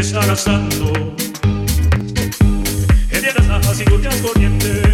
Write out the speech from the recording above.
estarás dando. En tierras bajas y turbias corrientes.